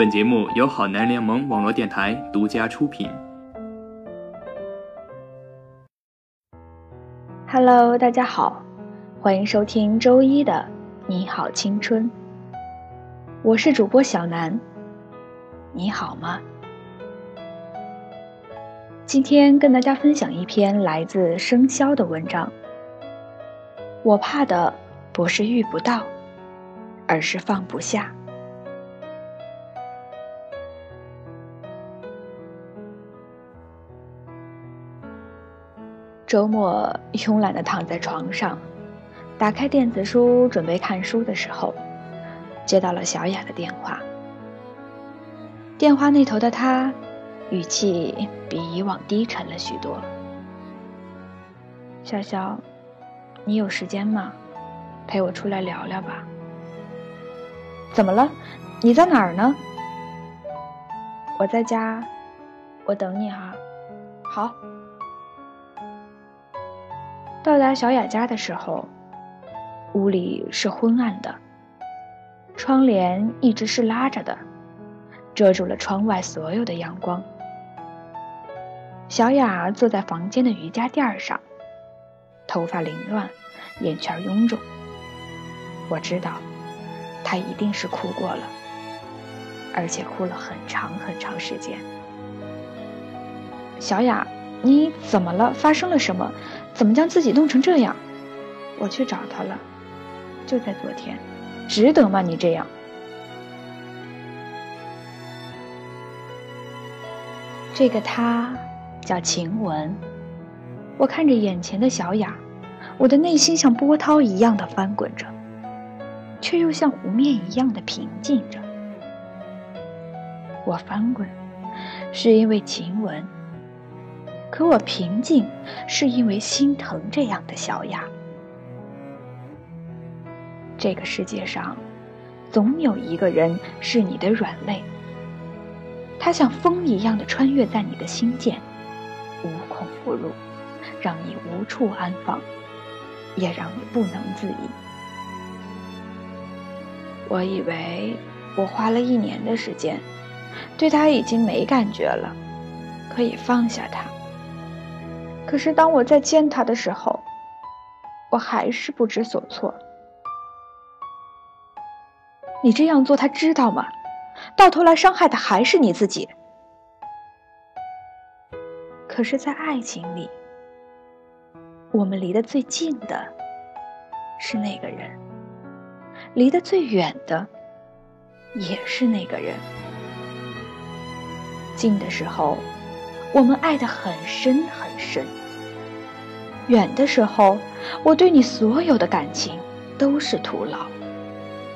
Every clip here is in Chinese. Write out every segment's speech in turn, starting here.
本节目由好男联盟网络电台独家出品。Hello，大家好，欢迎收听周一的《你好青春》，我是主播小南，你好吗？今天跟大家分享一篇来自生肖的文章。我怕的不是遇不到，而是放不下。周末慵懒的躺在床上，打开电子书准备看书的时候，接到了小雅的电话。电话那头的她，语气比以往低沉了许多。笑笑，你有时间吗？陪我出来聊聊吧。怎么了？你在哪儿呢？我在家，我等你哈。好。到达小雅家的时候，屋里是昏暗的，窗帘一直是拉着的，遮住了窗外所有的阳光。小雅坐在房间的瑜伽垫上，头发凌乱，眼圈臃肿。我知道，她一定是哭过了，而且哭了很长很长时间。小雅。你怎么了？发生了什么？怎么将自己弄成这样？我去找他了，就在昨天，值得吗？你这样。这个他叫晴雯。我看着眼前的小雅，我的内心像波涛一样的翻滚着，却又像湖面一样的平静着。我翻滚，是因为晴雯。可我平静，是因为心疼这样的小雅。这个世界上，总有一个人是你的软肋，他像风一样的穿越在你的心间，无孔不入，让你无处安放，也让你不能自已。我以为我花了一年的时间，对他已经没感觉了，可以放下他。可是当我再见他的时候，我还是不知所措。你这样做，他知道吗？到头来伤害的还是你自己。可是，在爱情里，我们离得最近的是那个人，离得最远的也是那个人。近的时候，我们爱得很深很深。远的时候，我对你所有的感情都是徒劳，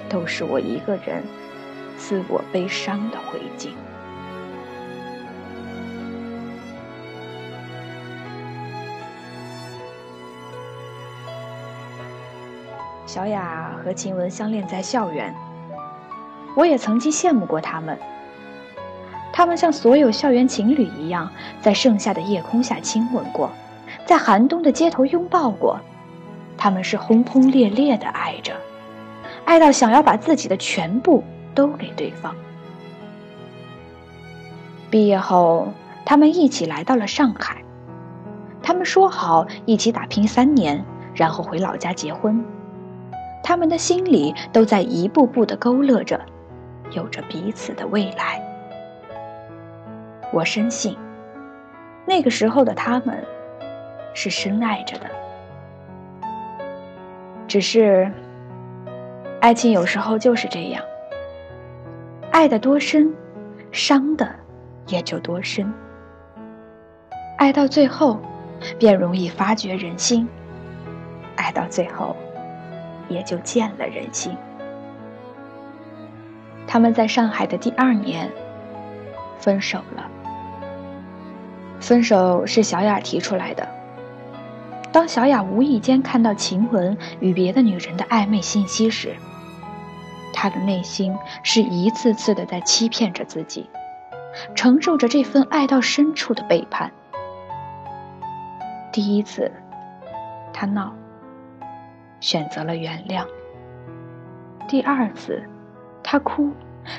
都是我一个人自我悲伤的灰烬。小雅和晴雯相恋在校园，我也曾经羡慕过他们。他们像所有校园情侣一样，在盛夏的夜空下亲吻过。在寒冬的街头拥抱过，他们是轰轰烈烈的爱着，爱到想要把自己的全部都给对方。毕业后，他们一起来到了上海，他们说好一起打拼三年，然后回老家结婚。他们的心里都在一步步的勾勒着，有着彼此的未来。我深信，那个时候的他们。是深爱着的，只是爱情有时候就是这样，爱的多深，伤的也就多深。爱到最后，便容易发觉人心；爱到最后，也就见了人心。他们在上海的第二年分手了，分手是小雅提出来的。当小雅无意间看到晴雯与别的女人的暧昧信息时，她的内心是一次次的在欺骗着自己，承受着这份爱到深处的背叛。第一次，她闹，选择了原谅；第二次，她哭，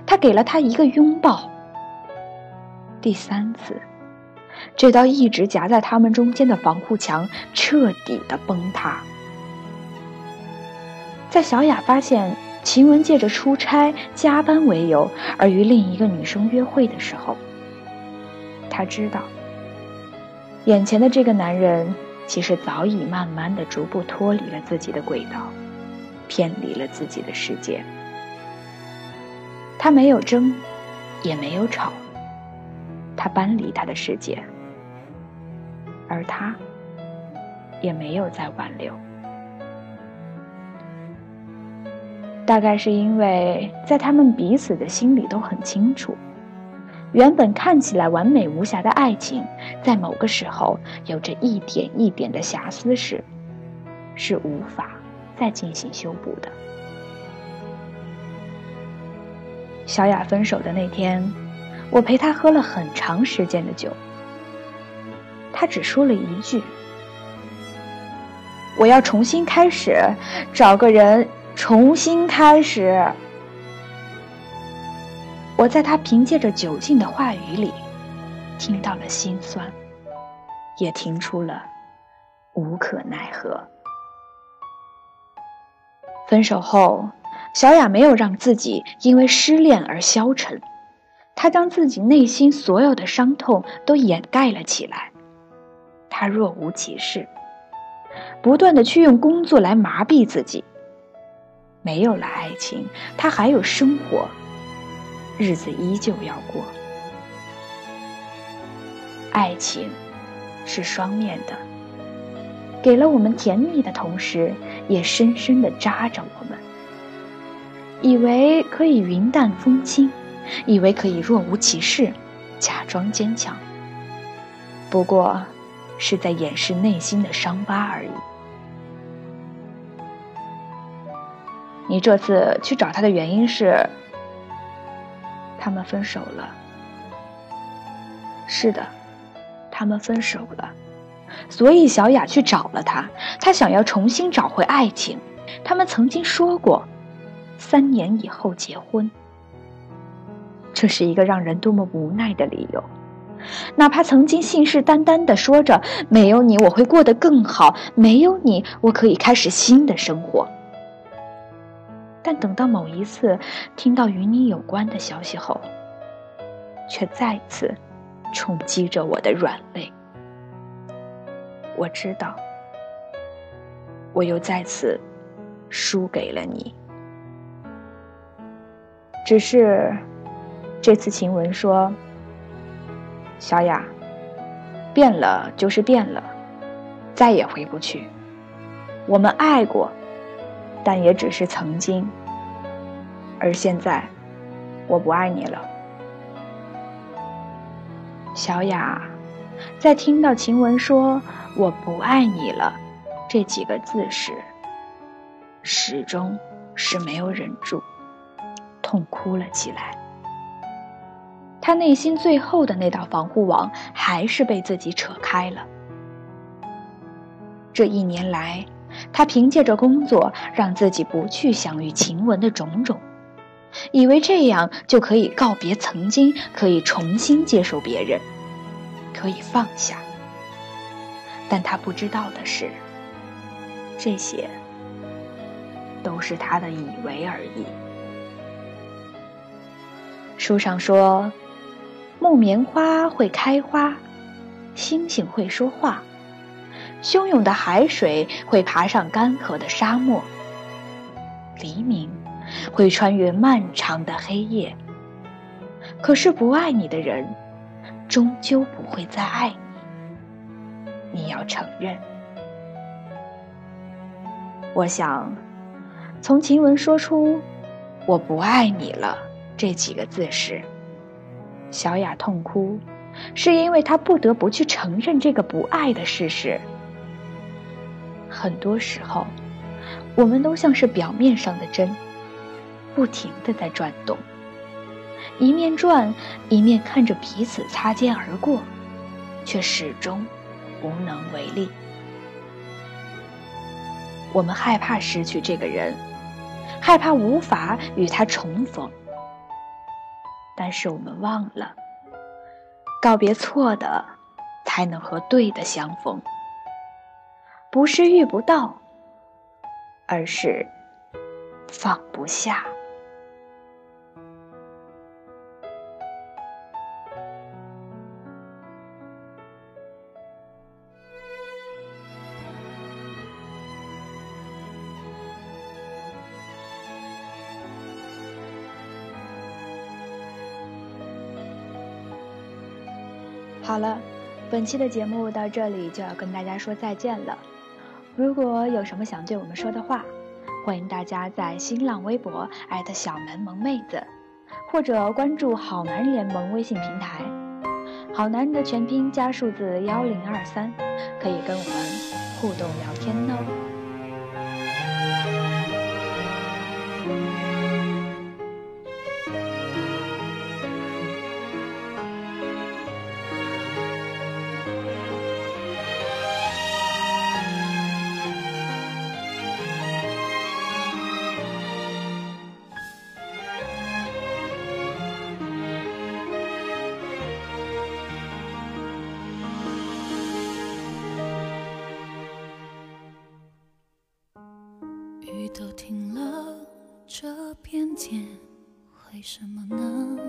他给了他一个拥抱。第三次，这道一直夹在他们中间的防护墙彻底的崩塌。在小雅发现晴雯借着出差加班为由而与另一个女生约会的时候，她知道，眼前的这个男人其实早已慢慢的逐步脱离了自己的轨道，偏离了自己的世界。他没有争，也没有吵。他搬离他的世界，而他也没有再挽留。大概是因为在他们彼此的心里都很清楚，原本看起来完美无瑕的爱情，在某个时候有着一点一点的瑕疵时，是无法再进行修补的。小雅分手的那天。我陪她喝了很长时间的酒，他只说了一句：“我要重新开始，找个人重新开始。”我在他凭借着酒劲的话语里，听到了心酸，也听出了无可奈何。分手后，小雅没有让自己因为失恋而消沉。她将自己内心所有的伤痛都掩盖了起来，他若无其事，不断的去用工作来麻痹自己。没有了爱情，他还有生活，日子依旧要过。爱情是双面的，给了我们甜蜜的同时，也深深的扎着我们。以为可以云淡风轻。以为可以若无其事，假装坚强，不过是在掩饰内心的伤疤而已。你这次去找他的原因是，他们分手了。是的，他们分手了，所以小雅去找了他，她想要重新找回爱情。他们曾经说过，三年以后结婚。这是一个让人多么无奈的理由，哪怕曾经信誓旦旦的说着“没有你我会过得更好，没有你我可以开始新的生活”，但等到某一次听到与你有关的消息后，却再次冲击着我的软肋。我知道，我又再次输给了你，只是。这次晴雯说：“小雅，变了就是变了，再也回不去。我们爱过，但也只是曾经。而现在，我不爱你了。”小雅在听到晴雯说“我不爱你了”这几个字时，始终是没有忍住，痛哭了起来。他内心最后的那道防护网还是被自己扯开了。这一年来，他凭借着工作让自己不去想与晴雯的种种，以为这样就可以告别曾经，可以重新接受别人，可以放下。但他不知道的是，这些都是他的以为而已。书上说。木棉花会开花，星星会说话，汹涌的海水会爬上干涸的沙漠，黎明会穿越漫长的黑夜。可是不爱你的人，终究不会再爱你。你要承认。我想，从晴雯说出“我不爱你了”这几个字时。小雅痛哭，是因为她不得不去承认这个不爱的事实。很多时候，我们都像是表面上的针，不停的在转动，一面转，一面看着彼此擦肩而过，却始终无能为力。我们害怕失去这个人，害怕无法与他重逢。但是我们忘了，告别错的，才能和对的相逢。不是遇不到，而是放不下。好了，本期的节目到这里就要跟大家说再见了。如果有什么想对我们说的话，欢迎大家在新浪微博艾特小门萌妹子，或者关注好男人联盟微信平台，好男人的全拼加数字幺零二三，可以跟我们互动聊天哦。都停了，这片天为什么呢？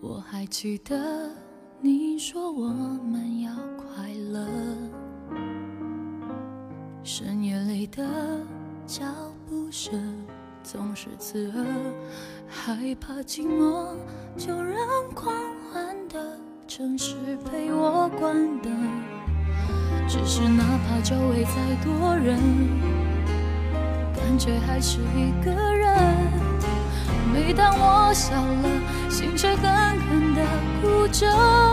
我还记得你说我们要快乐，深夜里的脚步声总是刺耳，害怕寂寞就让狂欢的城市陪我关灯，只是哪怕周围再多人，感觉还是一个人。每当我笑了，心却狠狠地哭着。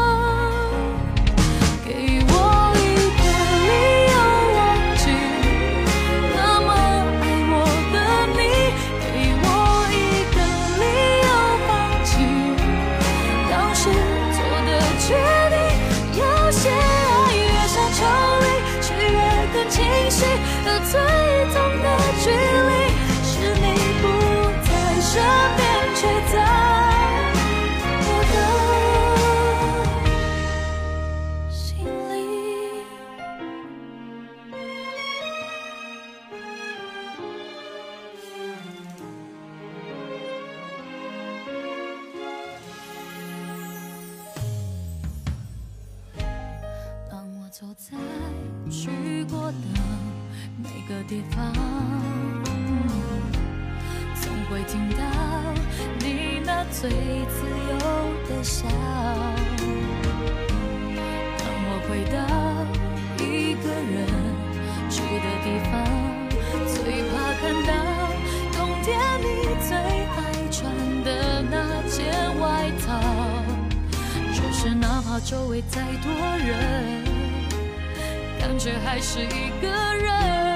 最自由的笑。当我回到一个人住的地方，最怕看到冬天你最爱穿的那件外套。只是哪怕周围再多人。感觉还是一个人。